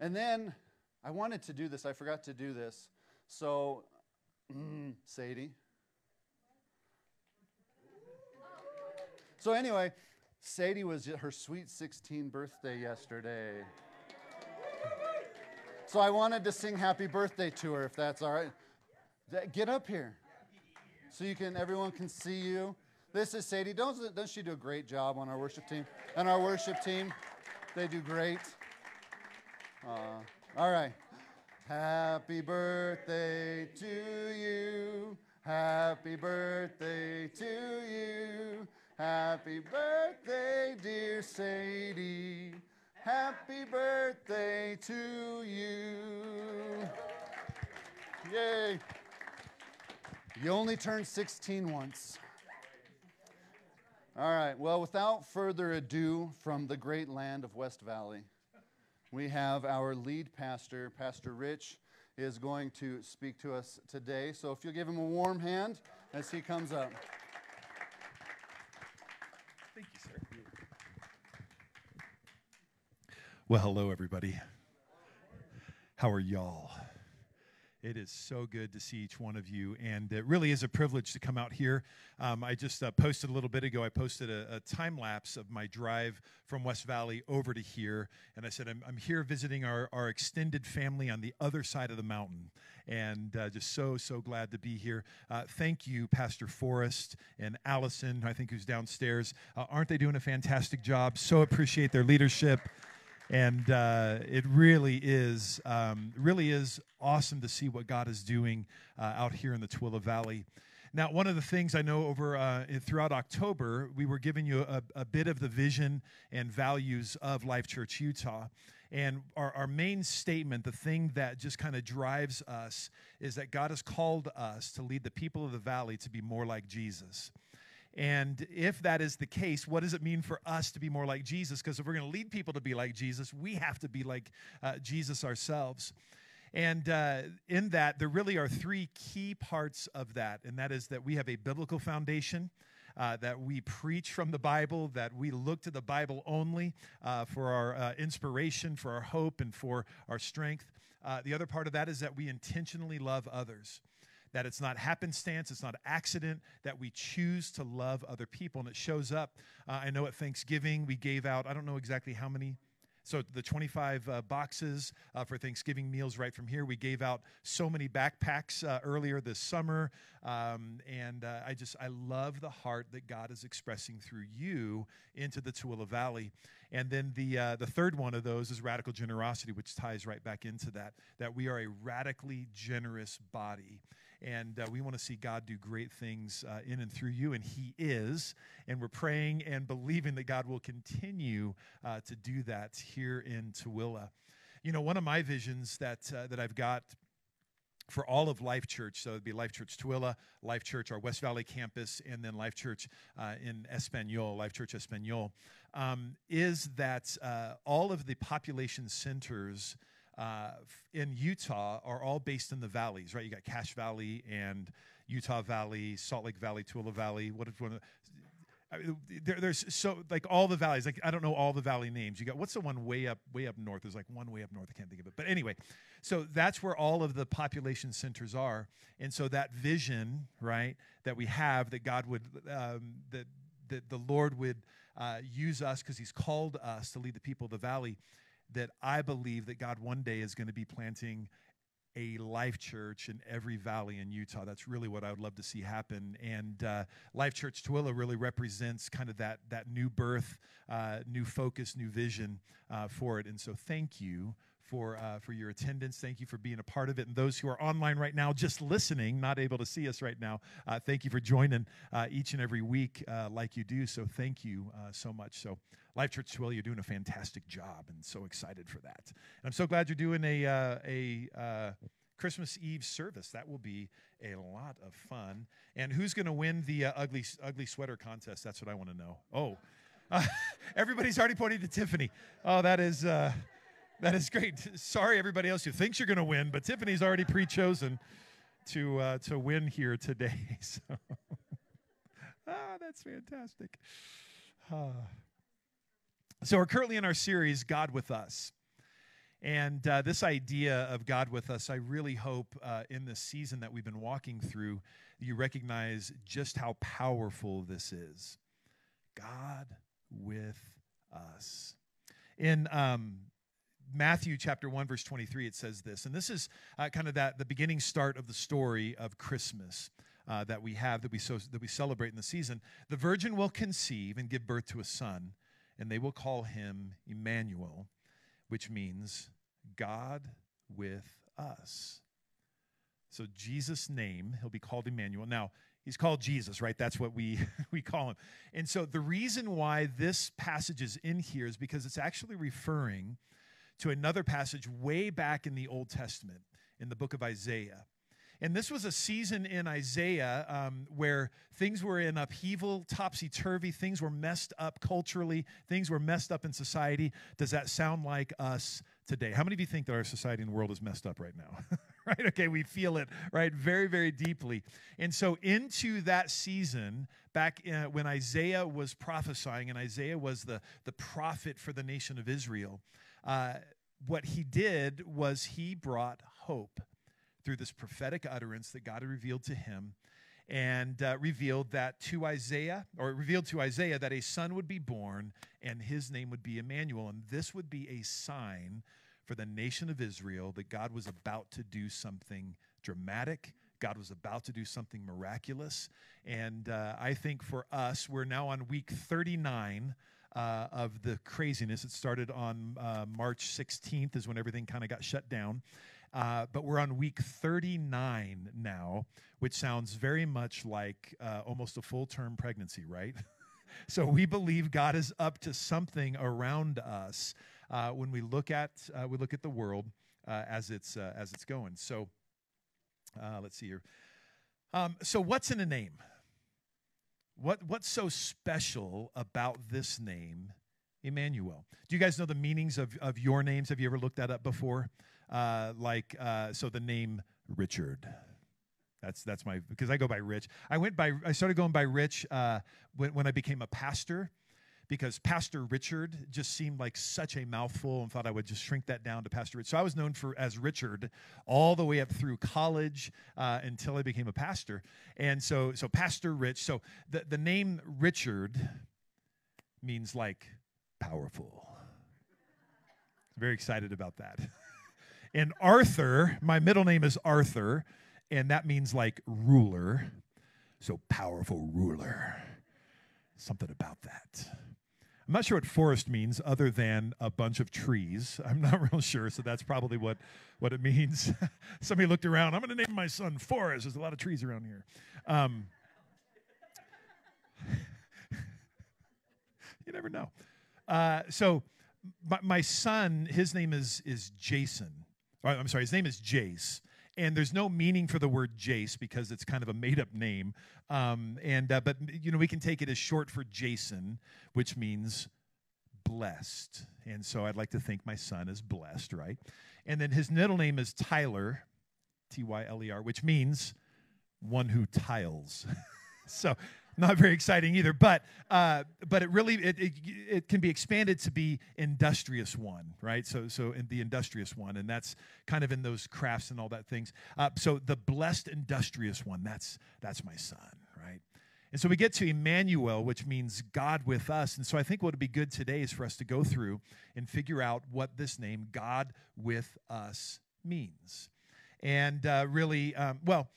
And then I wanted to do this, I forgot to do this. So, mm, Sadie. So, anyway, Sadie was her sweet 16 birthday yesterday. So, I wanted to sing happy birthday to her, if that's all right. Get up here so you can everyone can see you. This is Sadie. Don't, doesn't she do a great job on our worship team? And our worship team, they do great. Uh, all right. Happy birthday to you. Happy birthday to you. Happy birthday, dear Sadie. Happy birthday to you. Yay. You only turned 16 once. All right, well, without further ado, from the great land of West Valley, we have our lead pastor, Pastor Rich, is going to speak to us today. So if you'll give him a warm hand as he comes up. Thank you, sir. Well, hello, everybody. How are y'all? It is so good to see each one of you, and it really is a privilege to come out here. Um, I just uh, posted a little bit ago, I posted a, a, time lapse of my drive from West Valley over to here, and I said, I'm, I'm here visiting our, our extended family on the other side of the mountain, and uh, just so, so glad to be here. Uh, thank you, Pastor Forrest and Allison, I think, who's downstairs. Uh, aren't they doing a fantastic job? So appreciate their leadership and uh, it really is um, really is awesome to see what God is doing uh, out here in the Tooele Valley. Now, one of the things I know over uh, throughout October, we were giving you a, a, bit of the vision and values of Life Church Utah. And our, our main statement, the thing that just kind of drives us, is that God has called us to lead the people of the valley to be more like Jesus. And if that is the case, what does it mean for us to be more like Jesus? Because if we're going to lead people to be like Jesus, we have to be like uh, Jesus ourselves. And uh, in that, there really are three key parts of that. And that is that we have a biblical foundation. Uh, that we preach from the Bible, that we look to the Bible only uh, for our uh, inspiration, for our hope, and for our strength. Uh, the other part of that is that we intentionally love others that it's not happenstance, it's not accident, that we choose to love other people. And it shows up. Uh, I know at Thanksgiving, we gave out, I don't know exactly how many. So, the 25 uh, boxes uh, for Thanksgiving meals right from here. We gave out so many backpacks uh, earlier this summer. Um, and uh, I just, I love the heart that God is expressing through you into the Tooele Valley. And then the, uh, the third one of those is radical generosity, which ties right back into that, that we are a radically generous body and uh, we want to see God do great things uh, in and through you, and He is. And we're praying and believing that God will continue uh, to do that here in Tooele. You know, one of my visions that uh, that I've got for all of Life Church, so it'd be Life Church Tooele, Life Church, our West Valley campus, and then Life Church uh, in Espanol, Life Church Espanol, um, is that uh, all of the population centers uh, in Utah are all based in the valleys, right? You got Cache Valley and Utah Valley, Salt Lake Valley, Tooele Valley. What if one of there, there's so like all the valleys. Like I don't know all the valley names. You got what's the one way up way up north? There's like one way up north. I can't think of it. But anyway, so that's where all of the population centers are. And so that vision, right, that we have that God would um, that that the Lord would uh, use us because He's called us to lead the people of the valley that I believe that God one day is going to be planting a life church in every valley in Utah. That's really what I would love to see happen. And uh, Life Church Tooele really represents kind of that that new birth, uh, new focus, new vision uh, for it. And so, thank you for, uh, for your attendance. Thank you for being a part of it. And those who are online right now, just listening, not able to see us right now, uh, thank you for joining uh, each and every week uh, like you do. So thank you uh, so much. So, Life Church Tooele, you're doing a fantastic job and so excited for that. And I'm so glad you're doing a, uh, a Christmas Eve service. That will be a lot of fun. And who's going to win the ugly, ugly sweater contest? That's what I want to know. Oh, everybody's already pointing to Tiffany. Oh, that is. That is great. Sorry, everybody else who thinks you're going to win, but Tiffany's already pre-chosen to uh, to win here today. So, ah, that's fantastic. Ah. So we're currently in our series, God with Us. And uh, this idea of God with us, I really hope uh, in this season that we've been walking through, you recognize just how powerful this is. God with us. In um, Matthew chapter 1, verse 23, it says this, and this is uh, kind of that the beginning start of the story of Christmas. Uh, that we have that we so that we celebrate in the season the virgin will conceive and give birth to a son and they will call him Emmanuel which means God with us. So Jesus' name, he'll be called Emmanuel. Now, he's called Jesus, right? That's what we we call him. And so the reason why this passage is in here is because it's actually referring to another passage way back in the Old Testament in the book of Isaiah. And this was a season in Isaiah um, where things were in upheaval, topsy turvy. Things were messed up culturally. Things were messed up in society. Does that sound like us today? How many of you think that our society and the world is messed up right now? right? Okay, we feel it, right? Very, very deeply. And so, into that season, back in, when Isaiah was prophesying, and Isaiah was the, the prophet for the nation of Israel, uh, what he did was he brought hope through this prophetic utterance that God had revealed to him and uh, revealed that to Isaiah, or revealed to Isaiah that a son would be born and his name would be Emmanuel. And this would be a sign for the nation of Israel that God was about to do something dramatic. God was about to do something miraculous. And uh, I think for us, we're now on week 39 uh, of the craziness. It started on uh, March 16th, is when everything kind of got shut down. Uh, but we're on week 39 now, which sounds very much like uh, almost a full term pregnancy, right? so we believe God is up to something around us uh, when we look at uh, we look at the world as it's as it's going. So let's see here. Um, so what's in a name? What what's so special about this name, Emmanuel? Do you guys know the meanings of, of your names? Have you ever looked that up before? uh, like uh, so the name Richard. That's that's my because I go by Rich. I went by I started going by Rich uh, when when I became a pastor because Pastor Richard just seemed like such a mouthful and thought I would just shrink that down to Pastor Rich. So I was known for as Richard all the way up through college uh, until I became a pastor. And so so Pastor Rich. So the the name Richard means like powerful. Very excited about that. And Arthur, my middle name is Arthur, and that means like ruler. So powerful ruler. Something about that. I'm not sure what Forrest means other than a bunch of trees. I'm not real sure, so that's probably what, what it means. Somebody looked around. I'm going to name my son Forest. There's a lot of trees around here. Um, you never know. Uh, so my, my, son, his name is, is Jason. I'm sorry, his name is Jace. And there's no meaning for the word Jace because it's kind of a made up name. Um, and uh, but you know we can take it as short for Jason, which means blessed. And so I'd like to think my son is blessed, right? And then his middle name is Tyler, T Y L E R, which means one who tiles. so not very exciting either. But uh, but it really it, it, it can be expanded to be industrious one, right? So so in the industrious one, and that's kind of in those crafts and all that things. Uh, so the blessed industrious one, that's that's my son, right? And so we get to Emmanuel, which means God with us. And so I think what would be good today is for us to go through and figure out what this name, God with us, means. And uh, really, um, well,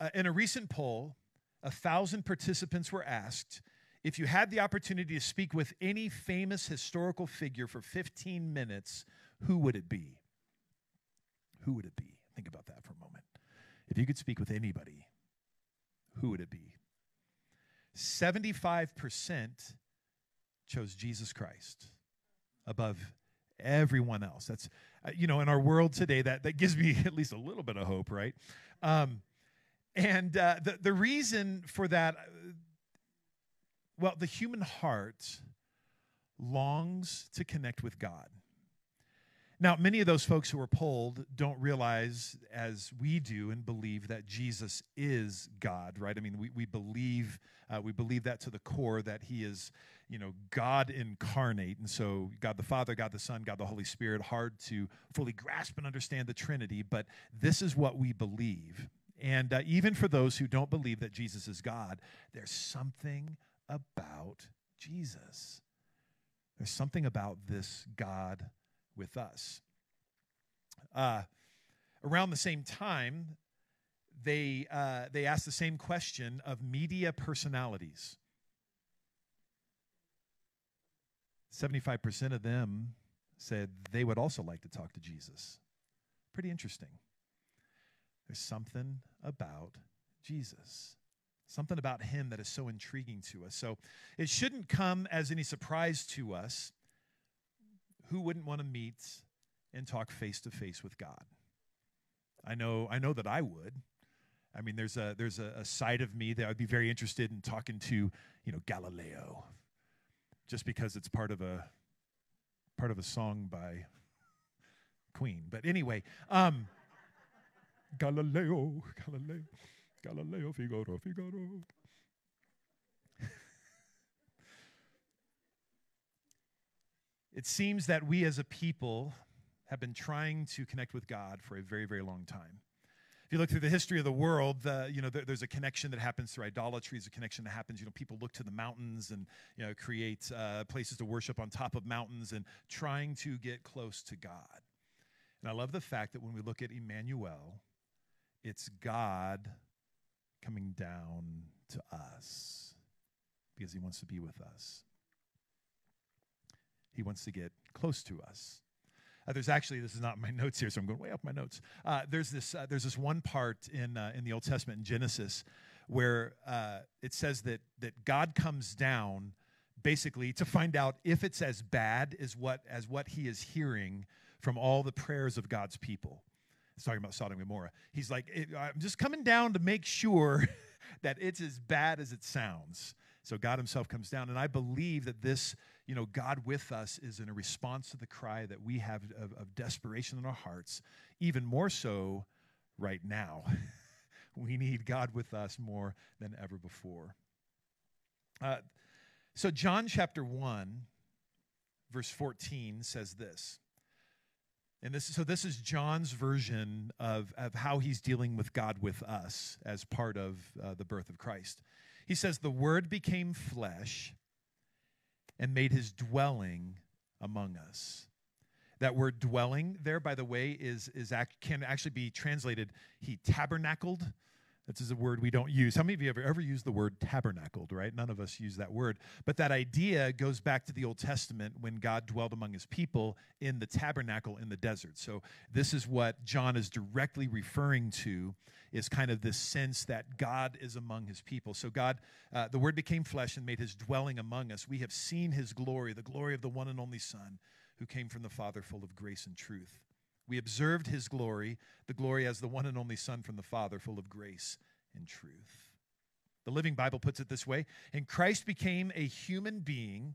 uh, in a recent poll, a thousand participants were asked if you had the opportunity to speak with any famous historical figure for 15 minutes, who would it be? Who would it be? Think about that for a moment. If you could speak with anybody, who would it be? 75% chose Jesus Christ above everyone else. That's, uh, you know, in our world today, that, that gives me at least a little bit of hope, right? Um, and uh, the, the reason for that, uh, well, the human heart longs to connect with God. Now, many of those folks who were polled don't realize, as we do and believe, that Jesus is God, right? I mean, we, we believe uh, we believe that to the core that He is, you know, God incarnate, and so God the Father, God the Son, God the Holy Spirit. Hard to fully grasp and understand the Trinity, but this is what we believe. And uh, even for those who don't believe that Jesus is God, there's something about Jesus. There's something about this God with us. Uh, around the same time, they, uh, they asked the same question of media personalities. 75% of them said they would also like to talk to Jesus. Pretty interesting. There's something about Jesus, something about him that is so intriguing to us. So it shouldn't come as any surprise to us. Who wouldn't want to meet and talk face to face with God? I know, I know that I would. I mean, there's a there's a, a side of me that I'd be very interested in talking to, you know, Galileo, just because it's part of a part of a song by Queen. But anyway, um, Galileo, Galileo, Galileo, Figaro, Figaro. it seems that we as a people have been trying to connect with God for a very, very long time. If you look through the history of the world, the, you know, there, there's a connection that happens through idolatry. There's a connection that happens. You know, people look to the mountains and you know create uh, places to worship on top of mountains and trying to get close to God. And I love the fact that when we look at Emmanuel, it's God coming down to us because He wants to be with us. He wants to get close to us. Uh, there's actually this is not my notes here, so I'm going way off my notes. Uh, there's this uh, there's this one part in uh, in the Old Testament in Genesis where uh, it says that that God comes down basically to find out if it's as bad as what as what He is hearing from all the prayers of God's people. It's talking about Sodom and Gomorrah. He's like, I'm just coming down to make sure that it's as bad as it sounds. So God Himself comes down, and I believe that this you know, God with us is in a response to the cry that we have of, of desperation in our hearts, even more so right now. we need God with us more than ever before. Uh, so, John chapter 1, verse 14 says this. And this, so this is John's version of, of how he's dealing with God with us as part of uh, the birth of Christ. He says, The Word became flesh and made his dwelling among us. That word dwelling there, by the way, is, is act, can actually be translated he tabernacled. This is a word we don't use. How many of you have ever used the word tabernacled, right? None of us use that word. But that idea goes back to the Old Testament when God dwelled among his people in the tabernacle in the desert. So this is what John is directly referring to is kind of this sense that God is among his people. So, God, uh, the word became flesh and made his dwelling among us. We have seen his glory, the glory of the one and only Son who came from the Father, full of grace and truth. We observed his glory, the glory as the one and only Son from the Father, full of grace and truth. The Living Bible puts it this way And Christ became a human being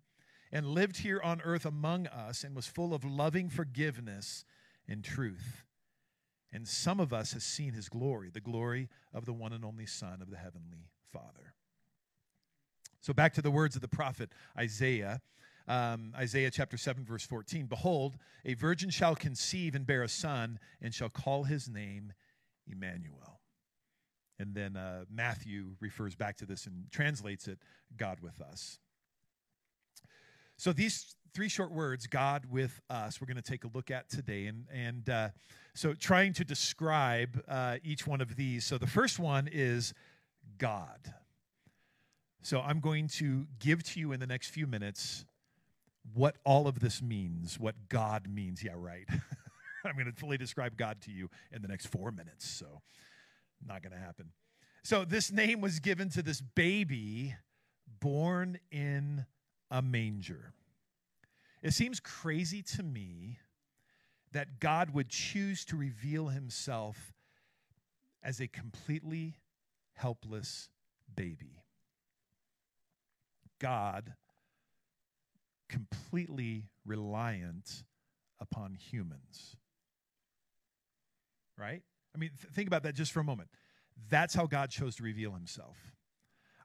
and lived here on earth among us and was full of loving forgiveness and truth. And some of us has seen his glory, the glory of the one and only Son of the heavenly Father. So back to the words of the prophet Isaiah. Um, Isaiah chapter 7, verse 14. Behold, a virgin shall conceive and bear a son, and shall call his name Emmanuel. And then uh, Matthew refers back to this and translates it God with us. So these three short words, God with us, we're going to take a look at today. And, and uh, so trying to describe uh, each one of these. So the first one is God. So I'm going to give to you in the next few minutes what all of this means, what God means. Yeah, right. I'm going to fully describe God to you in the next four minutes. So not going to happen. So this name was given to this baby born in a manger. It seems crazy to me that God would choose to reveal himself as a completely helpless baby. God, completely reliant upon humans. Right? I mean, th- think about that just for a moment. That's how God chose to reveal himself.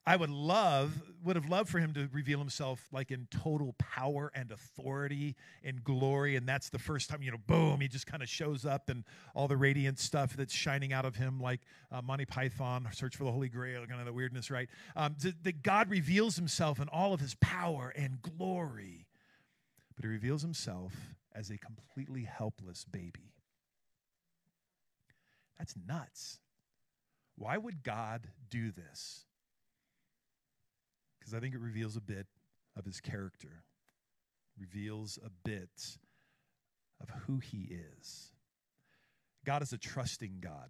I would love, would have loved for him to reveal himself like in total power and authority and glory. And that's the first time, you know, boom, he just kind of shows up and all the radiant stuff that's shining out of him, like uh, Monty Python, Search for the Holy Grail, kind of the weirdness, right? Um, that God reveals himself in all of his power and glory. But he reveals himself as a completely helpless baby. That's nuts. Why would God do this? Because I think it reveals a bit of his character, reveals a bit of who he is. God is a trusting God.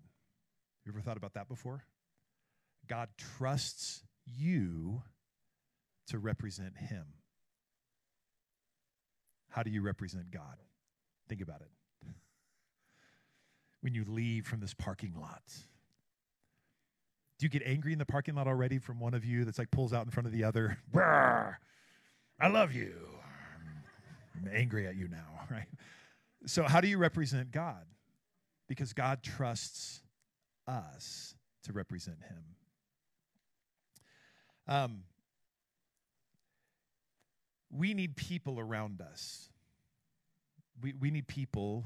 You ever thought about that before? God trusts you to represent him. How do you represent God? Think about it. When you leave from this parking lot, do you get angry in the parking lot already from one of you that's like pulls out in front of the other? I love you. I'm angry at you now, right? So, how do you represent God? Because God trusts us to represent Him. Um, we need people around us. We, we need people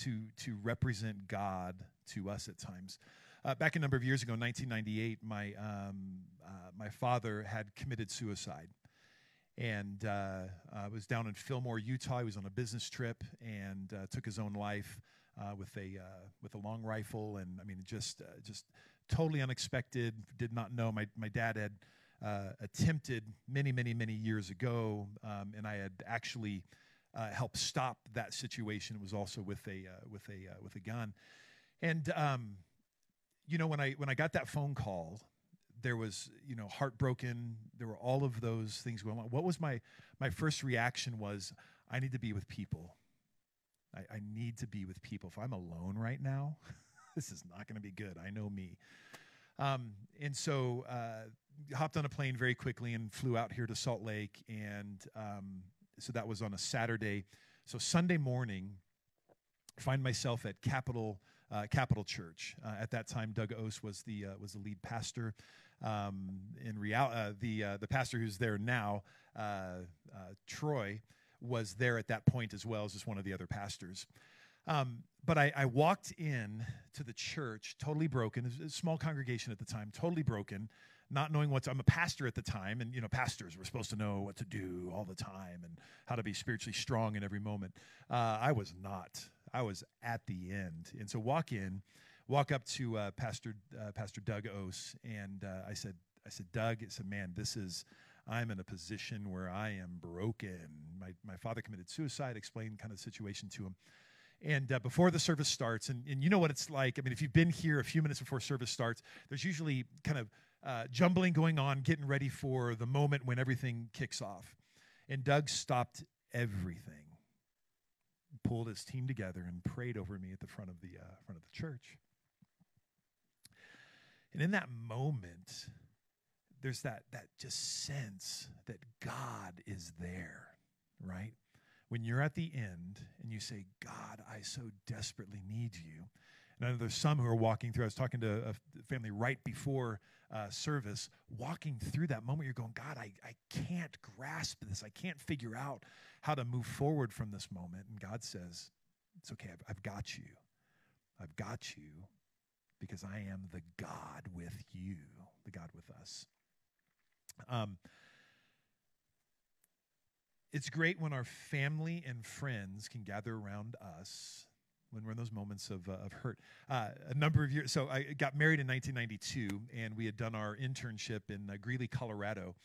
to, to represent God to us at times. Uh, back a number of years ago, 1998, my, um, uh, my father had committed suicide. And uh, I was down in Fillmore, Utah. He was on a business trip and uh, took his own life uh, with, a, uh, with a long rifle. And I mean, just, just totally unexpected. Did not know. My, my dad had attempted many, many, many years ago, um, and I had actually helped stop that situation. It was also with a, with a, with a gun. And um, you know, when I when I got that phone call, there was you know heartbroken. There were all of those things going on. What was my my first reaction was I need to be with people. I, I need to be with people. If I'm alone right now, this is not going to be good. I know me. Um, and so uh, hopped on a plane very quickly and flew out here to Salt Lake. And um, so that was on a Saturday. So Sunday morning, find myself at Capitol uh, Capital Church. Uh, at that time, Doug Ose was the uh, was the lead pastor. Um, in real, uh, the uh, the pastor who's there now, Troy, was there at that point as well as just one of the other pastors. Um, but I, I, walked in to the church totally broken. a small congregation at the time, totally broken, not knowing what to, I'm a pastor at the time, and you know, pastors were supposed to know what to do all the time and how to be spiritually strong in every moment. Uh, I was not. I was at the end. And so walk in, walk up to uh, Pastor uh, Pastor Doug Ose, and uh, I said, I said, Doug, I said, man, this is. I'm in a position where I am broken. My, my father committed suicide, explained kind of the situation to him. And uh, before the service starts, and, and you know what it's like. I mean, if you've been here a few minutes before service starts, there's usually kind of uh, jumbling going on, getting ready for the moment when everything kicks off. And Doug stopped everything pulled his team together and prayed over me at the front of the uh, front of the church. And in that moment, there's that that just sense that God is there, right? When you're at the end and you say, God, I so desperately need you. And I know there's some who are walking through. I was talking to a family right before uh, service, walking through that moment. You're going, God, I, I can't grasp this. I can't figure out how to move forward from this moment. And God says, It's okay, I've, I've got you. I've got you because I am the God with you, the God with us. Um, it's great when our family and friends can gather around us when we're in those moments of, uh, of hurt. Uh, a number of years, so I got married in 1992, and we had done our internship in uh, Greeley, Colorado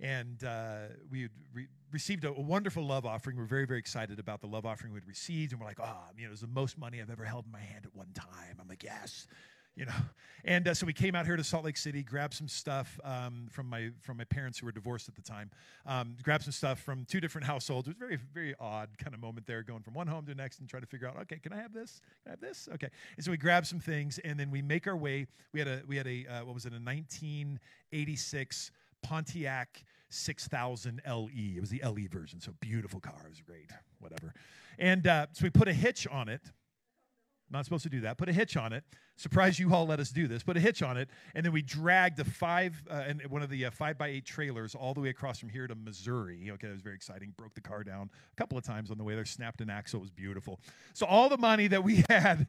and uh, we re- received a, a, wonderful love offering. We're very, very excited about the love offering we'd received, and we're like, oh, you know, it was the most money I've ever held in my hand at one time. I'm like, yes, you know. And uh, so we came out here to Salt Lake City, grabbed some stuff um, from my from my parents who were divorced at the time. Um, grabbed some stuff from two different households. It was very, very odd kind of moment there, going from one home to the next and trying to figure out, okay, can I have this? Can I have this? Okay. And so we grabbed some things, and then we make our way. We had a we had a uh, what was it? A 1986 Pontiac 6000 LE. It was the LE version, so beautiful car. It was great, whatever. And uh, so we put a hitch on it. Not supposed to do that. Put a hitch on it. Surprise you all let us do this. Put a hitch on it, and then we dragged the five uh, and one of the uh, five by eight trailers all the way across from here to Missouri. Okay, it was very exciting. Broke the car down a couple of times on the way there. Snapped an axle. It was beautiful. So all the money that we had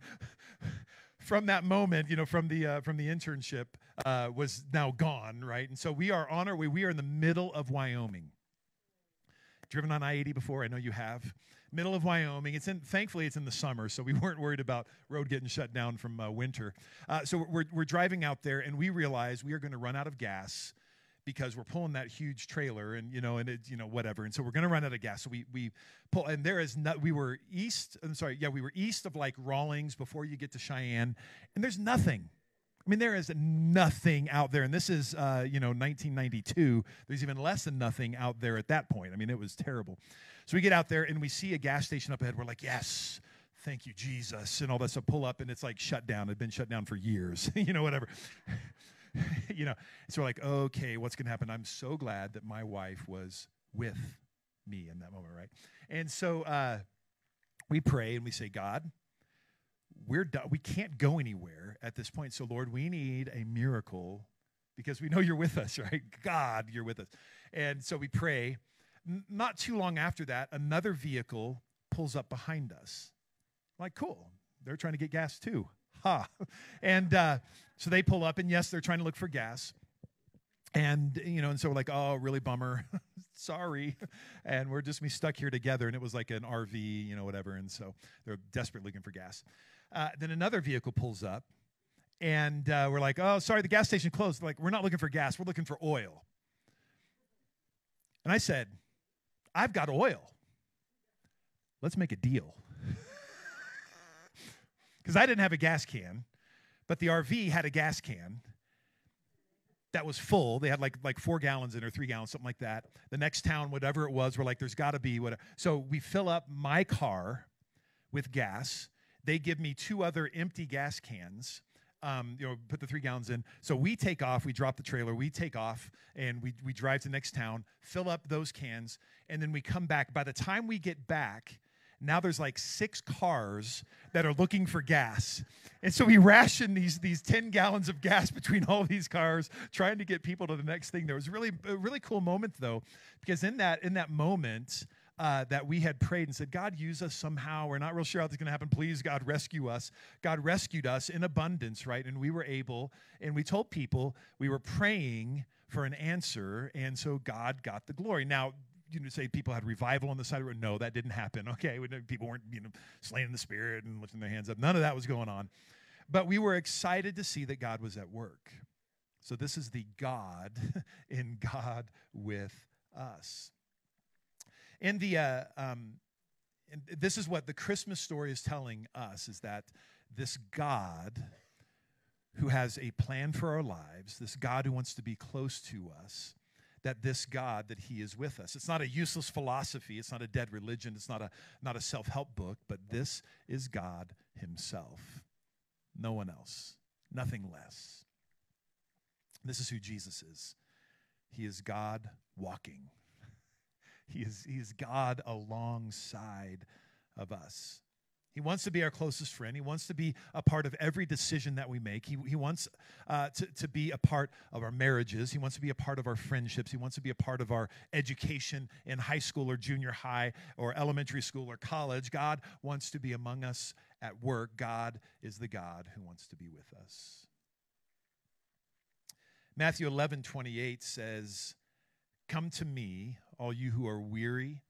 from that moment, you know, from the uh, from the internship, uh, was now gone, right? And so we are on our way. We are in the middle of Wyoming. Driven on I eighty before? I know you have middle of Wyoming. It's in, thankfully, it's in the summer, so we weren't worried about road getting shut down from uh, winter. Uh, so we're, we're driving out there, and we realize we are going to run out of gas because we're pulling that huge trailer and you know and it's you know whatever and so we're going to run out of gas so we we pull and there is not we were east i'm sorry yeah we were east of like rawlings before you get to cheyenne and there's nothing I mean, there is nothing out there, and this is, uh, you know, 1992. There's even less than nothing out there at that point. I mean, it was terrible. So we get out there and we see a gas station up ahead. We're like, yes, thank you, Jesus, and all that. So pull up and it's like shut down. It'd been shut down for years, you know, whatever. you know, so we're like, okay, what's going to happen? I'm so glad that my wife was with me in that moment, right? And so uh, we pray and we say, God, we're done. We can't go anywhere at this point. So, Lord, we need a miracle because we know you're with us, right? God, you're with us. And so we pray not too long after that, another vehicle pulls up behind us. Like, cool, they're trying to get gas too. Ha. And uh, so they pull up, and yes, they're trying to look for gas. And, you know, and so we're like, oh, really bummer. Sorry. And we're just, we stuck here together. And it was like an RV, you know, whatever. And so they're desperately looking for gas. Uh, then another vehicle pulls up, and uh, we're like, oh, sorry, the gas station closed. Like, we're not looking for gas, we're looking for oil. And I said, I've got oil. Let's make a deal. Because I didn't have a gas can, but the RV had a gas can that was full. They had like like four gallons in or three gallons, something like that. The next town, whatever it was, we're like, there's got to be whatever. So we fill up my car with gas. They give me two other empty gas cans um, you know, put the three gallons in. So we take off, we drop the trailer, we take off, and we, we drive to the next town, fill up those cans, and then we come back. By the time we get back, now there's like six cars that are looking for gas. And so we ration these, these 10 gallons of gas between all these cars, trying to get people to the next thing. There was really a really cool moment though, because in that in that moment, uh, that we had prayed and said, God, use us somehow. We're not real sure how this is going to happen. Please, God, rescue us. God rescued us in abundance, right? And we were able, and we told people we were praying for an answer, and so God got the glory. Now, you know, say people had revival on the side of the road. No, that didn't happen. Okay, people weren't you know slain in the spirit and lifting their hands up. None of that was going on. But we were excited to see that God was at work. So this is the God in God with us. And the uh, um, this is what the Christmas story is telling us: is that this God who has a plan for our lives, this God who wants to be close to us, that this God that He is with us. It's not a useless philosophy. It's not a dead religion. It's not a not a self help book. But this is God Himself. No one else. Nothing less. This is who Jesus is. He is God walking. He is, God alongside of us. He wants to be our closest friend. He wants to be a part of every decision that we make. He, he wants uh, to, to be a part of our marriages. He wants to be a part of our friendships. He wants to be a part of our education in high school or junior high or elementary school or college. God wants to be among us at work. God is the God who wants to be with us. Matthew 11 28 says, Come to me, all you who are weary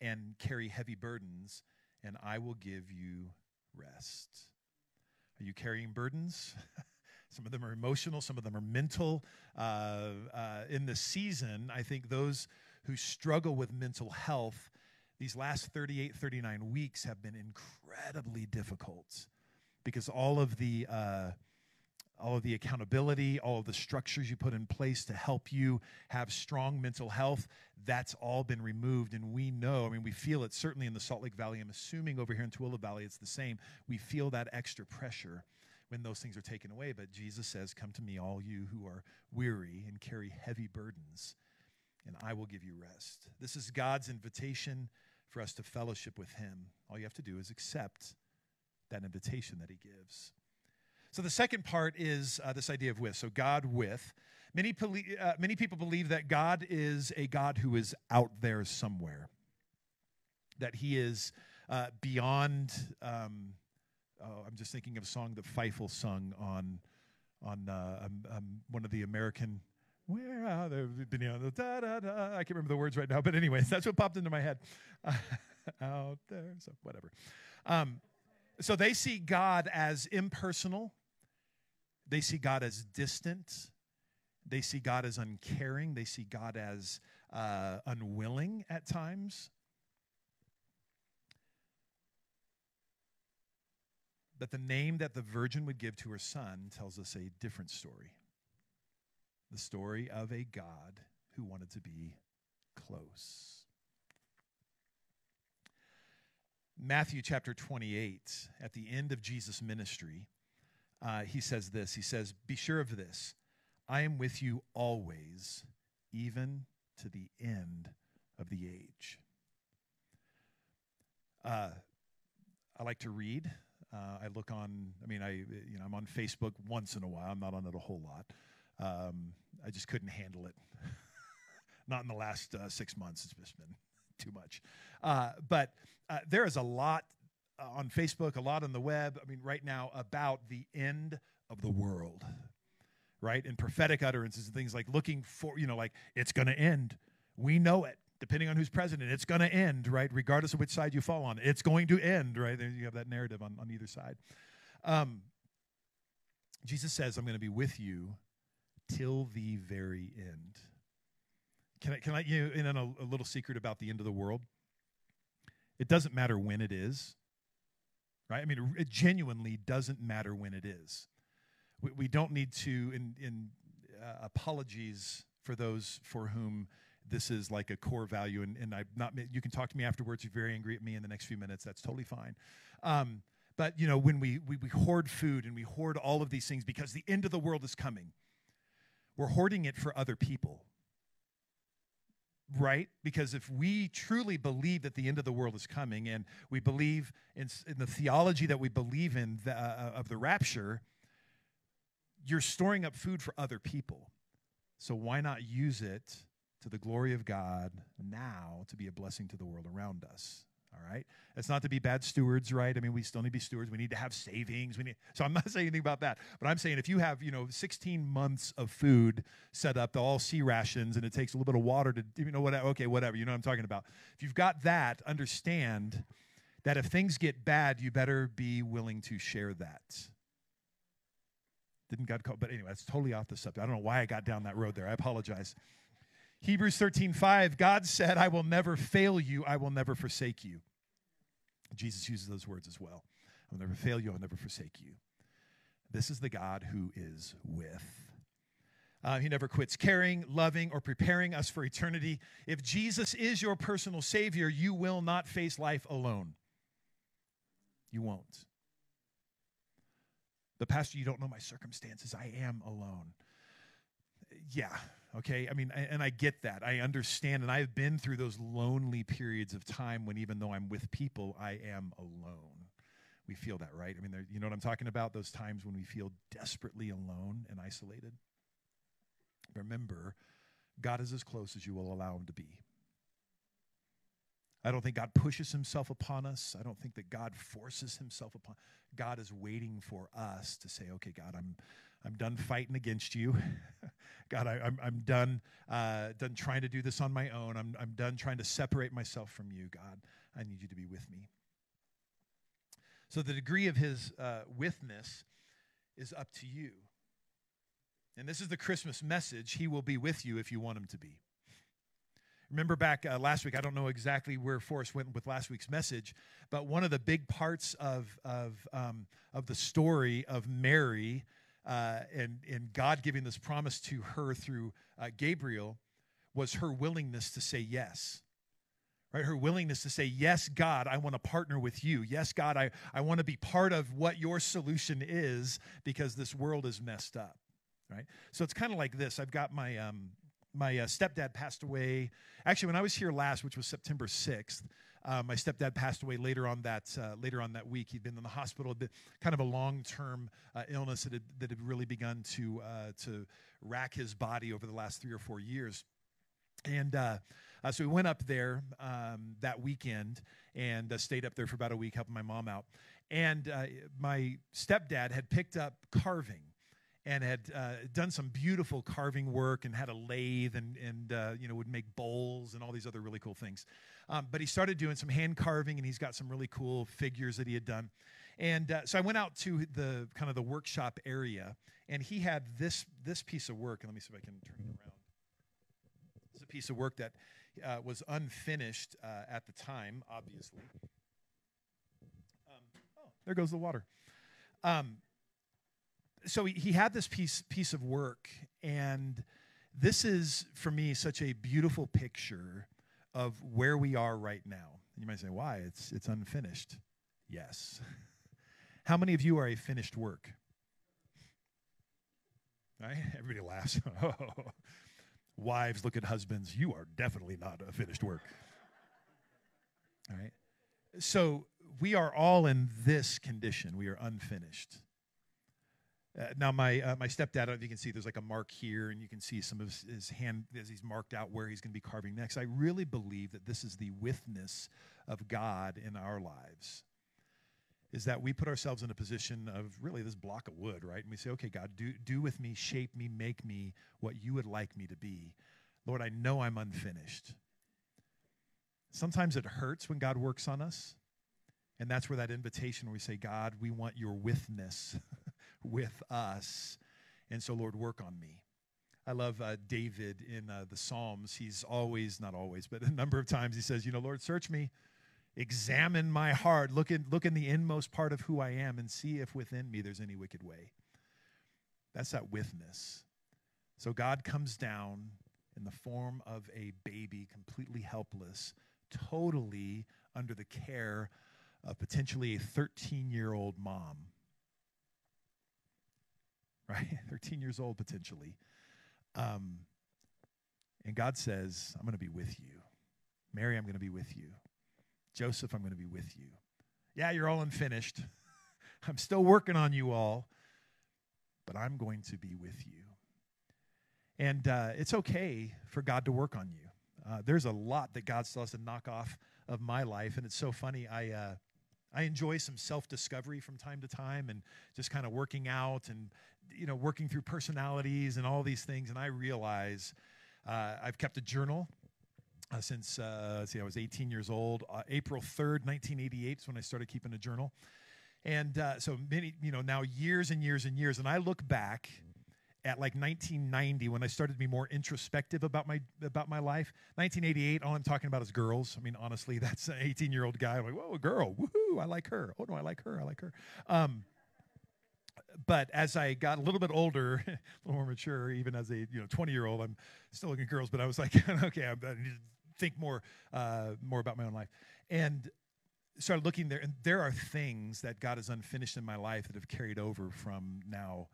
and carry heavy burdens, and I will give you rest. Are you carrying burdens? some of them are emotional, some of them are mental. Uh, uh, in the season, I think those who struggle with mental health, these last 38, 39 weeks have been incredibly difficult because all of the uh, all of the accountability, all of the structures you put in place to help you have strong mental health, that's all been removed. And we know, I mean, we feel it certainly in the Salt Lake Valley. I'm assuming over here in Tooele Valley it's the same. We feel that extra pressure when those things are taken away. But Jesus says, Come to me, all you who are weary and carry heavy burdens, and I will give you rest. This is God's invitation for us to fellowship with him. All you have to do is accept that invitation that he gives. So the second part is uh, this idea of with. So God with. Many, uh, many people believe that God is a God who is out there somewhere, that he is uh, beyond. Um, oh, I'm just thinking of a song that Fievel sung on, on uh, um, um, one of the American. Where are the, da, da, da. I can't remember the words right now, but anyways, that's what popped into my head. out there, so whatever. Um, so they see God as impersonal. They see God as distant. They see God as uncaring. They see God as uh, unwilling at times. But the name that the virgin would give to her son tells us a different story the story of a God who wanted to be close. Matthew chapter 28, at the end of Jesus' ministry, uh, he says this He says, Be sure of this, I am with you always, even to the end of the age. Uh, I like to read. Uh, I look on, I mean, I, you know, I'm on Facebook once in a while. I'm not on it a whole lot. Um, I just couldn't handle it. not in the last uh, six months. It's just been too much. Uh, but uh, there is a lot uh, on Facebook, a lot on the web, I mean, right now, about the end of the world, right? And prophetic utterances and things like looking for, you know, like it's going to end. We know it. Depending on who's president, it's going to end, right? Regardless of which side you fall on, it's going to end, right? You have that narrative on, on either side. Um, Jesus says, I'm going to be with you till the very end. Can I, can I you know, in a, a little secret about the end of the world? It doesn't matter when it is right? I mean, it genuinely doesn't matter when it is. We, we don't need to, in, in uh, apologies for those for whom this is like a core value, and, and I'm not, you can talk to me afterwards. You're very angry at me in the next few minutes. That's totally fine. Um, but, you know, when we, we, we hoard food and we hoard all of these things because the end of the world is coming, we're hoarding it for other people right? Because if we truly believe that the end of the world is coming and we believe in, in the theology that we believe in the, uh, of the rapture, you're storing up food for other people. So why not use it to the glory of God now to be a blessing to the world around us? All right? It's not to be bad stewards right? I mean we still need to be stewards. We need to have savings. We need so i'm not saying anything about that. But i'm saying if you have you know 16 months of food set up to all C rations and it takes a little bit of water to you know whatever okay whatever you know what i'm talking about. If you've got that understand that if things get bad you better be willing to share that. Didn't god call but anyway that's totally off the subject. I don't know why i got down that road there. I apologize. Hebrews 13, 5, God said, I will never fail you, I will never forsake you. Jesus uses those words as well. I will never fail you, I will never forsake you. This is the God who is with. Uh, he never quits caring, loving, or preparing us for eternity. If Jesus is your personal Savior, you will not face life alone. You won't. But, Pastor, you don't know my circumstances. I am alone. Yeah, okay? I mean, and I get that. I understand. And I've been through those lonely periods of time when even though I'm with people, I am alone. We feel that, right? I mean, you know what I'm talking about? Those times when we feel desperately alone and isolated. Remember, God is as close as you will allow him to be. I don't think God pushes himself upon us. I don't think that God forces himself upon. God is waiting for us to say, "Okay, God, I'm I'm done fighting against you. God, I, am I'm, I'm done, uh, done trying to do this on my own. I'm, I'm done trying to separate myself from you, God. I need you to be with me. So the degree of his uh, withness is up to you. And this is the Christmas message. He will be with you if you want him to be. Remember back uh, last week, I don't know exactly where Forrest went with last week's message, but one of the big parts of, of, um, of the story of Mary uh, and, and God giving this promise to her through uh, Gabriel was her willingness to say yes. Right? Her willingness to say, Yes, God, I want to partner with you. Yes, God, I, I want to be part of what your solution is because this world is messed up. Right? So it's kind of like this. I've got my, um, my uh, stepdad passed away. Actually, when I was here last, which was September 6th, Uh, my stepdad passed away later on that uh, later on that week. He'd been in the hospital, been kind of a long term uh, illness that had, that had really begun to uh, to rack his body over the last three or four years. And uh, so we went up there um, that weekend and stayed up there for about a week, helping my mom out. And my stepdad had picked up carving and had uh, done some beautiful carving work and had a lathe and, and uh, you know would make bowls and all these other really cool things. Um, but he started doing some hand carving and he's got some really cool figures that he had done. And uh, so I went out to the kind of the workshop area and he had this this piece of work. And let me see if I can turn it around. It's a piece of work that uh, was unfinished uh, at the time, obviously. Um, oh, there goes the water. Um, so he, he had this piece piece of work, and this is for me such a beautiful picture of where we are right now. And you might say, "Why? It's it's unfinished." Yes. How many of you are a finished work? Right? Everybody laughs. Oh. Wives look at husbands, you are definitely not a finished work. All right? So we are all in this condition. We are unfinished. Uh, now, my uh, my stepdad, I don't know if you can see, there's like a mark here, and you can see some of his, his hand as he's marked out where he's going to be carving next. I really believe that this is the withness of God in our lives. Is that we put ourselves in a position of really this block of wood, right? And we say, okay, God, do, do with me, shape me, make me what you would like me to be. Lord, I know I'm unfinished. Sometimes it hurts when God works on us. And that's where that invitation where we say, God, we want your withness with us. And so, Lord, work on me. I love uh, David in uh, the Psalms. He's always, not always, but a number of times he says, You know, Lord, search me, examine my heart, look in, look in the inmost part of who I am, and see if within me there's any wicked way. That's that withness. So God comes down in the form of a baby, completely helpless, totally under the care of potentially a 13 year old mom. Right? 13 years old, potentially. Um, and God says, I'm going to be with you. Mary, I'm going to be with you. Joseph, I'm going to be with you. Yeah, you're all unfinished. I'm still working on you all, but I'm going to be with you. And uh, it's okay for God to work on you. Uh, there's a lot that God still has to knock off of my life, and it's so funny. I uh, I enjoy some self discovery from time to time, and just kind of working out and you know working through personalities and all these things. And I realize uh, I've kept a journal uh, since uh, see I was 18 years old. Uh, April 3rd, 1988 is when I started keeping a journal, and uh, so many you know now years and years and years. And I look back at like 1990 when I started to be more introspective about my about my life. 1988, all I'm talking about is girls. I mean, honestly, that's an 18 year old guy. I'm like, whoa, a girl, woohoo! I like her. Oh no, I like her. I like her. Um, but as I got a little bit older, a little more mature, even as a you know 20 year old, I'm still looking at girls. But I was like, okay, I need to think more uh, more about my own life, and started looking there. And there are things that God has unfinished in my life that have carried over from now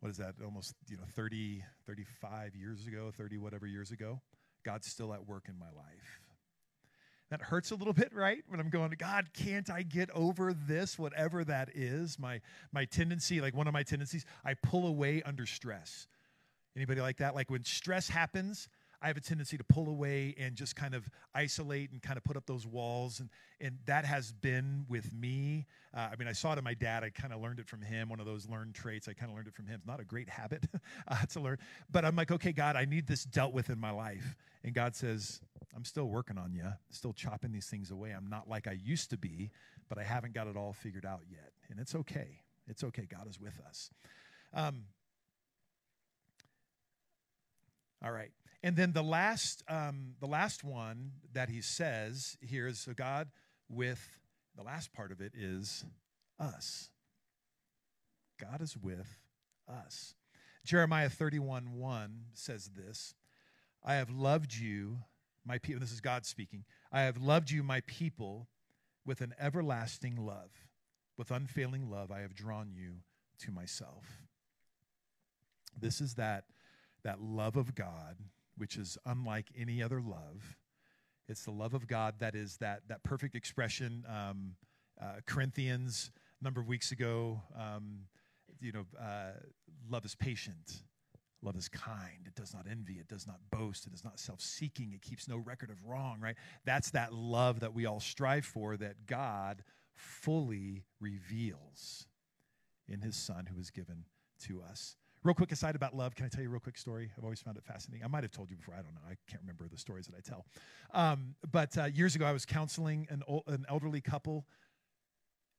what is that almost you know 30 35 years ago 30 whatever years ago god's still at work in my life that hurts a little bit right? When i'm going god can't i get over this whatever that is? My my tendency like one of my tendencies i pull away under stress. Anybody like that? Like when stress happens I have a tendency to pull away and just kind of isolate and kind of put up those walls. And, and that has been with me. Uh, I mean, I saw it in my dad. I kind of learned it from him, one of those learned traits. I kind of learned it from him. It's not a great habit uh, to learn. But I'm like, okay, God, I need this dealt with in my life. And God says, I'm still working on you, still chopping these things away. I'm not like I used to be, but I haven't got it all figured out yet. And it's okay. It's okay. God is with us. Um, all right. And then the last, um, the last one that he says here is so God with the last part of it is us. God is with us. Jeremiah 31 1 says this I have loved you, my people. This is God speaking. I have loved you, my people, with an everlasting love. With unfailing love, I have drawn you to myself. This is that, that love of God which is unlike any other love. It's the love of God that is that, that perfect expression. Um, uh, Corinthians, a number of weeks ago, um, you know, uh, love is patient. Love is kind. It does not envy. It does not boast. It is not self seeking. It keeps no record of wrong, right? That's that love that we all strive for that God fully reveals in his Son who was given to us. Real quick aside about love. Can I tell you a real quick story? I've always found it fascinating. I might have told you before. I don't know. I can't remember the stories that I tell. Um, but uh, years ago, I was counseling an, an elderly couple.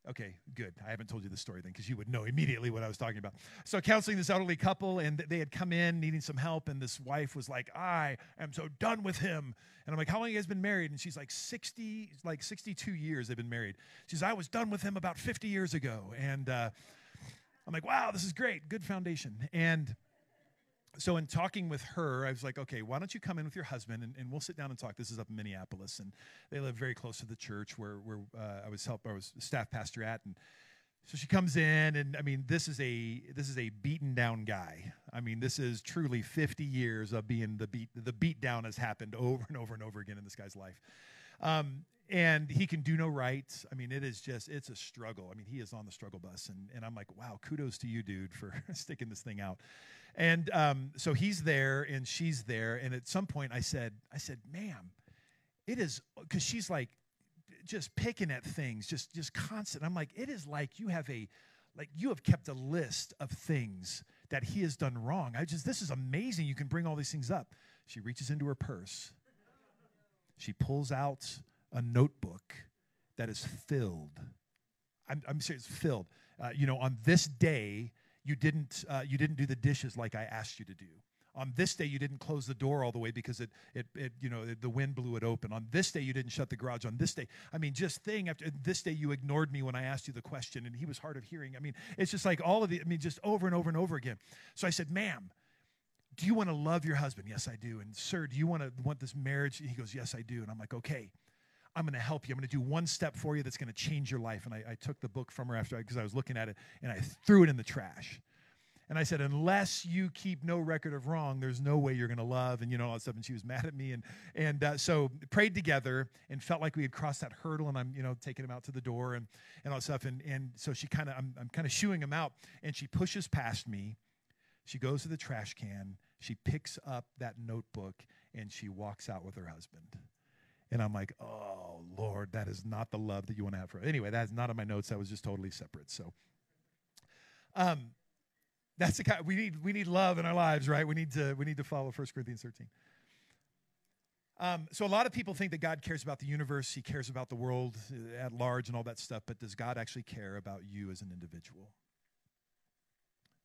Okay, good. I haven't told you the story then because you would know immediately what I was talking about. So, counseling this elderly couple, and they had come in needing some help, and this wife was like, I am so done with him. And I'm like, How long you guys been married? And she's like, 60, like 62 years they've been married. She says, I was done with him about 50 years ago. And, uh, I'm like, wow, this is great. Good foundation. And so in talking with her, I was like, okay, why don't you come in with your husband and, and we'll sit down and talk. This is up in Minneapolis, and they live very close to the church where where uh, I was help I was staff pastor at, and so she comes in, and I mean, this is a this is a beaten down guy. I mean, this is truly 50 years of being the beat. The beat down has happened over and over and over again in this guy's life. Um, and he can do no right. I mean, it is just, it's a struggle. I mean, he is on the struggle bus. And, and I'm like, wow, kudos to you, dude, for sticking this thing out. And um, so he's there and she's there. And at some point I said, I said, ma'am, it is, because she's like just picking at things, just, just constant. I'm like, it is like you have a, like you have kept a list of things that he has done wrong. I just, this is amazing. You can bring all these things up. She reaches into her purse. She pulls out a notebook that is filled. I'm, I'm serious, filled. Uh, you know, on this day, you didn't, uh, you didn't do the dishes like I asked you to do. On this day, you didn't close the door all the way because it, it, it you know, the wind blew it open. On this day, you didn't shut the garage. On this day, I mean, just thing after this day, you ignored me when I asked you the question, and he was hard of hearing. I mean, it's just like all of the, I mean, just over and over and over again. So I said, ma'am, do you want to love your husband? Yes, I do. And sir, do you want to want this marriage? He goes, yes, I do. And I'm like, okay. I'm going to help you. I'm going to do one step for you that's going to change your life. And I, I took the book from her after because I, was looking at it and I threw it in the trash. And I said, unless you keep no record of wrong, there's no way you're going to love, and you know all that stuff. And she was mad at me, and and uh, so prayed together and felt like we had crossed that hurdle. And I'm you know taking him out to the door and and all that stuff. And and so she kind of I'm I'm kind of shooing him out, and she pushes past me. She goes to the trash can. She picks up that notebook and she walks out with her husband. And I'm like, oh, Lord, that is not the love that you want to have for. Her. Anyway, that's not on my notes. That was just totally separate. So, um, that's the kind we need. We need love in our lives, right? We need to. We need to follow 1 Corinthians 13. Um, so a lot of people think that God cares about the universe. He cares about the world uh, at large and all that stuff. But does God actually care about you as an individual?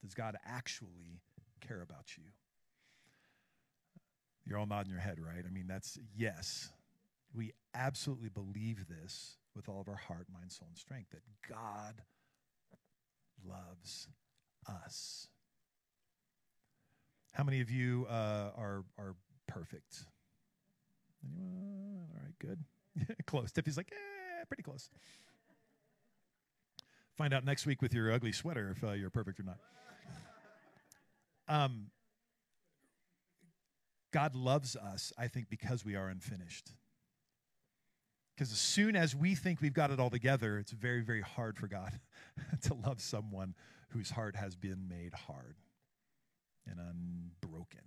Does God actually care about you? You're all nodding your head, right? I mean, that's yes we absolutely believe this with all of our heart, mind, soul, and strength that God loves us. How many of you uh, are are perfect? Anyone? All right, good. close. Tiffy's like, eh, pretty close. Find out next week with your ugly sweater if uh, you're perfect or not. Um, God loves us, I think, because we are unfinished. Because as soon as we think we've got it all together, it's very, very hard for God to love someone whose heart has been made hard and unbroken.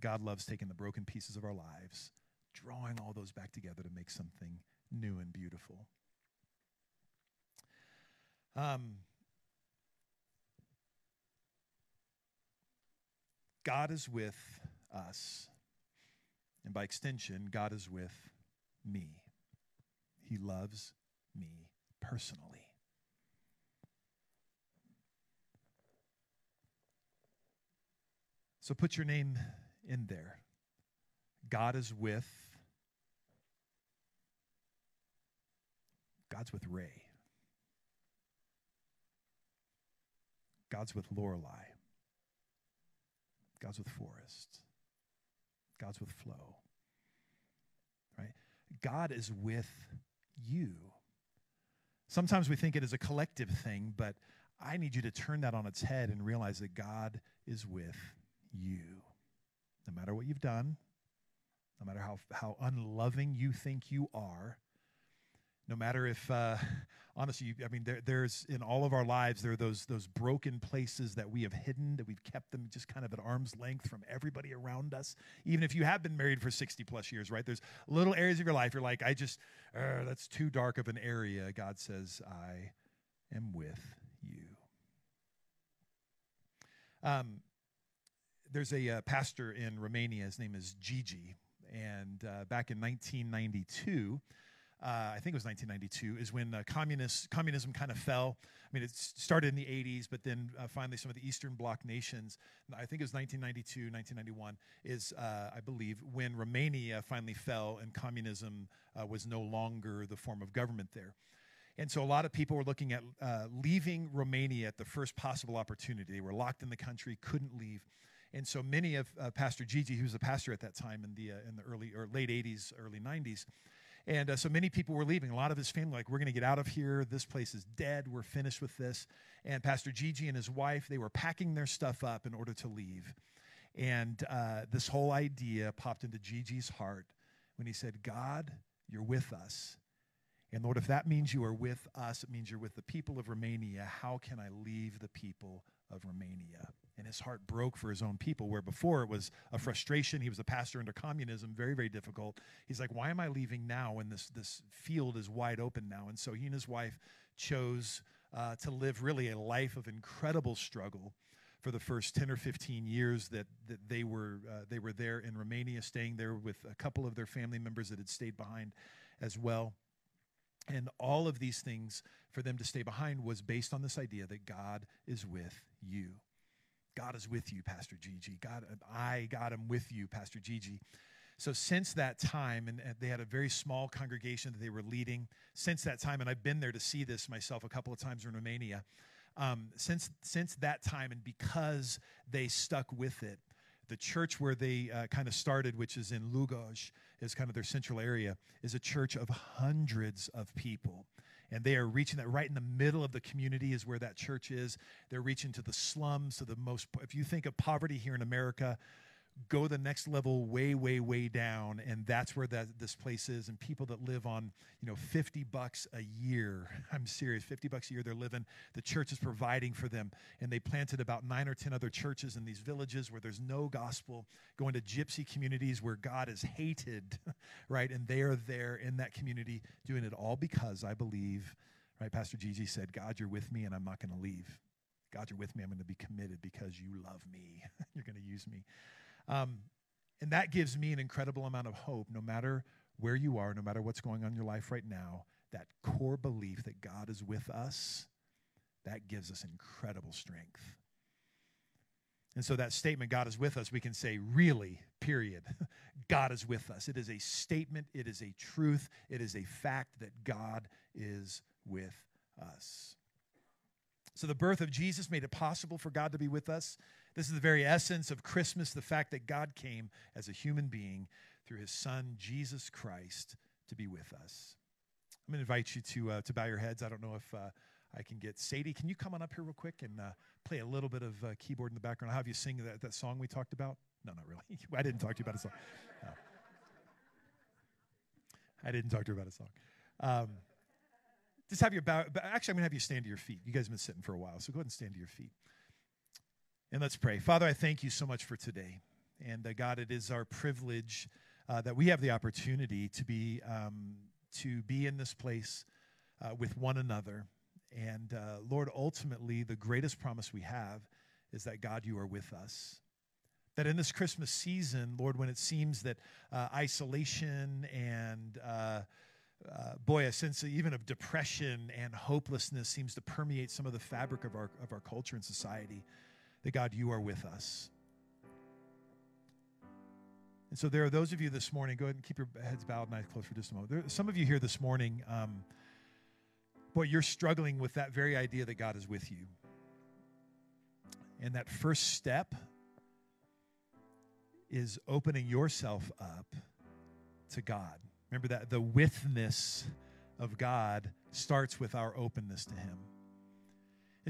God loves taking the broken pieces of our lives, drawing all those back together to make something new and beautiful. Um, God is with us. And by extension, God is with me. He loves me personally. So put your name in there. God is with God's with Ray. God's with Lorelei. God's with Forrest. God's with Flo. God is with you. Sometimes we think it is a collective thing, but I need you to turn that on its head and realize that God is with you. No matter what you've done, no matter how, how unloving you think you are, no matter if, uh, honestly, I mean, there, there's in all of our lives, there are those, those broken places that we have hidden, that we've kept them just kind of at arm's length from everybody around us. Even if you have been married for 60 plus years, right? There's little areas of your life you're like, I just, uh, that's too dark of an area. God says, I am with you. Um, there's a uh, pastor in Romania. His name is Gigi. And uh, back in 1992, uh, I think it was 1992, is when uh, communist, communism kind of fell. I mean, it started in the 80s, but then uh, finally some of the Eastern Bloc nations, I think it was 1992, 1991, is, uh, I believe, when Romania finally fell and communism uh, was no longer the form of government there. And so a lot of people were looking at uh, leaving Romania at the first possible opportunity. They were locked in the country, couldn't leave. And so many of Pastor Gigi, who was a pastor at that time in the, in the early or late 80s, early 90s, and uh, so many people were leaving. A lot of his family, like, we're going to get out of here. This place is dead. We're finished with this. And Pastor Gigi and his wife, they were packing their stuff up in order to leave. And uh, this whole idea popped into Gigi's heart when he said, God, you're with us. And Lord, if that means you are with us, it means you're with the people of Romania. How can I leave the people of Romania? And his heart broke for his own people where before it was a frustration. He was a pastor under communism very very difficult. He's like why am i leaving now when this this field is wide open now? And so he and his wife chose uh, to live really a life of incredible struggle for the first 10 or 15 years that, that they were uh, they were there in Romania staying there with a couple of their family members that had stayed behind as well. And all of these things for them to stay behind was based on this idea that God is with you God is with you, Pastor Gigi. God, I, God, am with you, Pastor Gigi. So since that time, and, they had a very small congregation that they were leading. Since that time, and I've been there to see this myself a couple of times in Romania. Um, since since that time, and because they stuck with it, the church where they uh, kind of started, which is in Lugoj, is kind of their central area, is a church of hundreds of people and they are reaching that right in the middle of the community is where that church is. They're reaching to the slums to the most if you think of poverty here in america go the next level way way way down and that's where that this place is. And people that live on you know 50 bucks a year i'm serious 50 bucks a year they're living the church is providing for them. And they planted about 9 or 10 other churches in these villages where there's no gospel going to gypsy communities where god is hated right? And they are there in that community doing it all because i believe right pastor gigi said god you're with me and i'm not going to leave. God you're with me. I'm going to be committed because you love me. You're going to use me um, and that gives me an incredible amount of hope, no matter where you are, no matter what's going on in your life right now, that core belief that God is with us, that gives us incredible strength. And so that statement, God is with us, we can say, really, period. God is with us. It is a statement, it is a truth, it is a fact that God is with us. So the birth of Jesus made it possible for God to be with us. This is the very essence of Christmas the fact that God came as a human being through his son, Jesus Christ, to be with us. I'm going to invite you to, uh, to bow your heads. I don't know if uh, I can get Sadie. Can you come on up here real quick and uh, play a little bit of uh, keyboard in the background? I'll have you sing that, that song we talked about. No, not really. I didn't talk to you about a song. No. I didn't talk to you about a song. Um, just have your bow. Actually, I'm going to have you stand to your feet. You guys have been sitting for a while, so go ahead and stand to your feet. And let's pray. Father, I thank you so much for today. And uh, God, it is our privilege uh, that we have the opportunity to be, um, to be in this place uh, with one another. And uh, Lord, ultimately, the greatest promise we have is that God, you are with us. That in this Christmas season, Lord, when it seems that uh, isolation and uh, uh, boy, a sense of, even of depression and hopelessness seems to permeate some of the fabric of our, of our culture and society that God, you are with us. And so there are those of you this morning, go ahead and keep your heads bowed and eyes closed for just a moment. There some of you here this morning, um, boy, you're struggling with that very idea that God is with you. And that first step is opening yourself up to God. Remember that the withness of God starts with our openness to Him.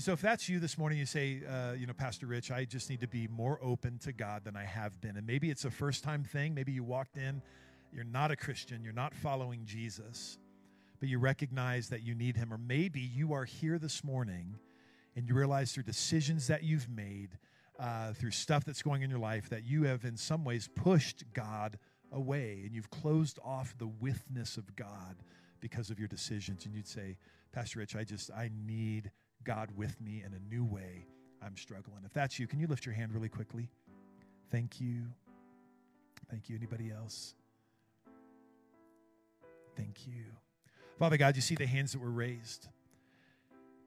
And so, if that's you this morning, you say, uh, you know, Pastor Rich, I just need to be more open to God than I have been. And maybe it's a first time thing. Maybe you walked in, you're not a Christian, you're not following Jesus, but you recognize that you need Him. Or maybe you are here this morning and you realize through decisions that you've made, uh, through stuff that's going in your life, that you have in some ways pushed God away and you've closed off the withness of God because of your decisions. And you'd say, Pastor Rich, I just, I need God with me in a new way. I'm struggling. If that's you, can you lift your hand really quickly? Thank you. Thank you. Anybody else? Thank you. Father God, you see the hands that were raised.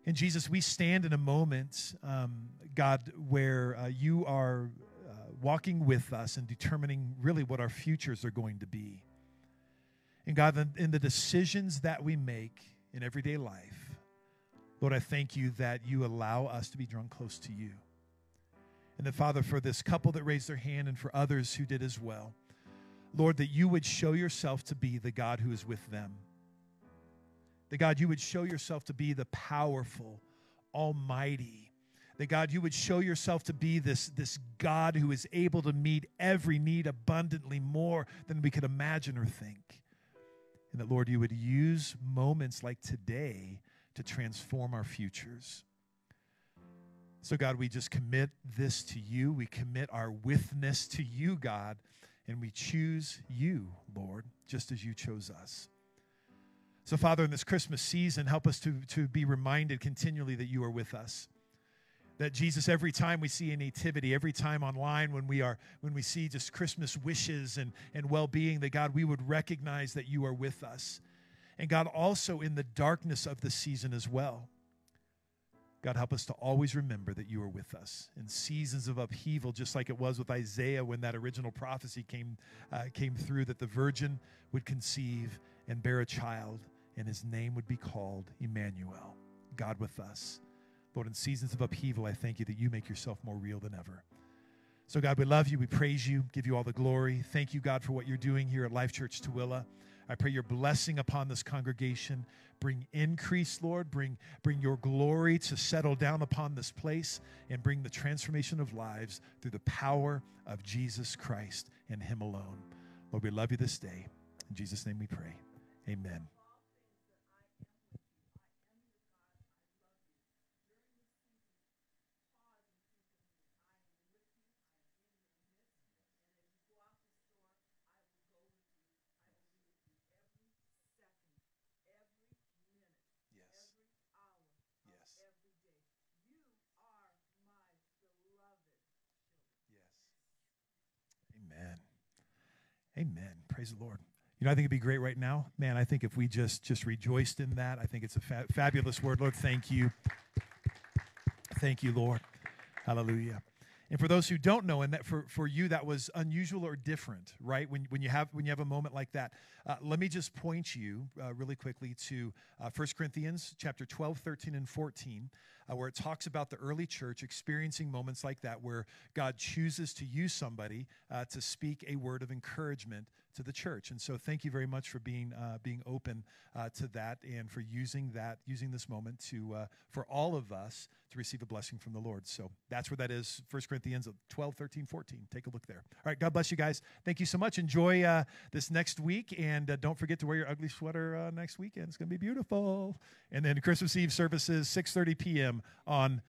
And Jesus, we stand in a moment, um, God, where uh, you are uh, walking with us and determining really what our futures are going to be. And God, in the decisions that we make in everyday life, Lord, I thank you that you allow us to be drawn close to you. And that, Father, for this couple that raised their hand and for others who did as well, Lord, that you would show yourself to be the God who is with them. That, God, you would show yourself to be the powerful, almighty. That, God, you would show yourself to be this, this God who is able to meet every need abundantly more than we could imagine or think. And that, Lord, you would use moments like today to transform our futures. So, God, we just commit this to you. We commit our withness to you, God, and we choose you, Lord, just as you chose us. So, Father, in this Christmas season, help us to, to be reminded continually that you are with us that Jesus, every time we see a nativity, every time online when we are when we see just Christmas wishes and, and well-being, that God, we would recognize that you are with us. And God, also in the darkness of the season as well. God, help us to always remember that you are with us in seasons of upheaval, just like it was with Isaiah when that original prophecy came, uh, came through that the virgin would conceive and bear a child, and his name would be called Emmanuel, God with us. Lord, in seasons of upheaval, I thank you that you make yourself more real than ever. So, God, we love you. We praise you, give you all the glory. Thank you, God, for what you're doing here at Life Church Tooele. I pray your blessing upon this congregation. Bring increase, Lord. Bring, bring your glory to settle down upon this place and bring the transformation of lives through the power of Jesus Christ and Him alone. Lord, we love you this day. In Jesus' name we pray. Amen. Amen. Amen. Praise the Lord. You know, I think it'd be great right now, man. I think if we just just rejoiced in that, I think it's a fa- fabulous word. Lord, thank you. Thank you, Lord. Hallelujah. And for those who don't know, and that for, for you that was unusual or different, right? When, when you have when you have a moment like that, uh, let me just point you uh, really quickly to uh, 1 Corinthians chapter 12, 13, and 14, uh, where it talks about the early church experiencing moments like that, where God chooses to use somebody uh, to speak a word of encouragement to the church. And so, thank you very much for being uh, being open to that and for using that using this moment to for all of us to receive a blessing from the Lord. So that's where that is, 1 Corinthians 12, 13, 14. Take a look there. All right, God bless you guys. Thank you so much. Enjoy uh, this next week, and uh, don't forget to wear your ugly sweater uh, next weekend. It's going to be beautiful. And then Christmas Eve services, 6.30 p.m. on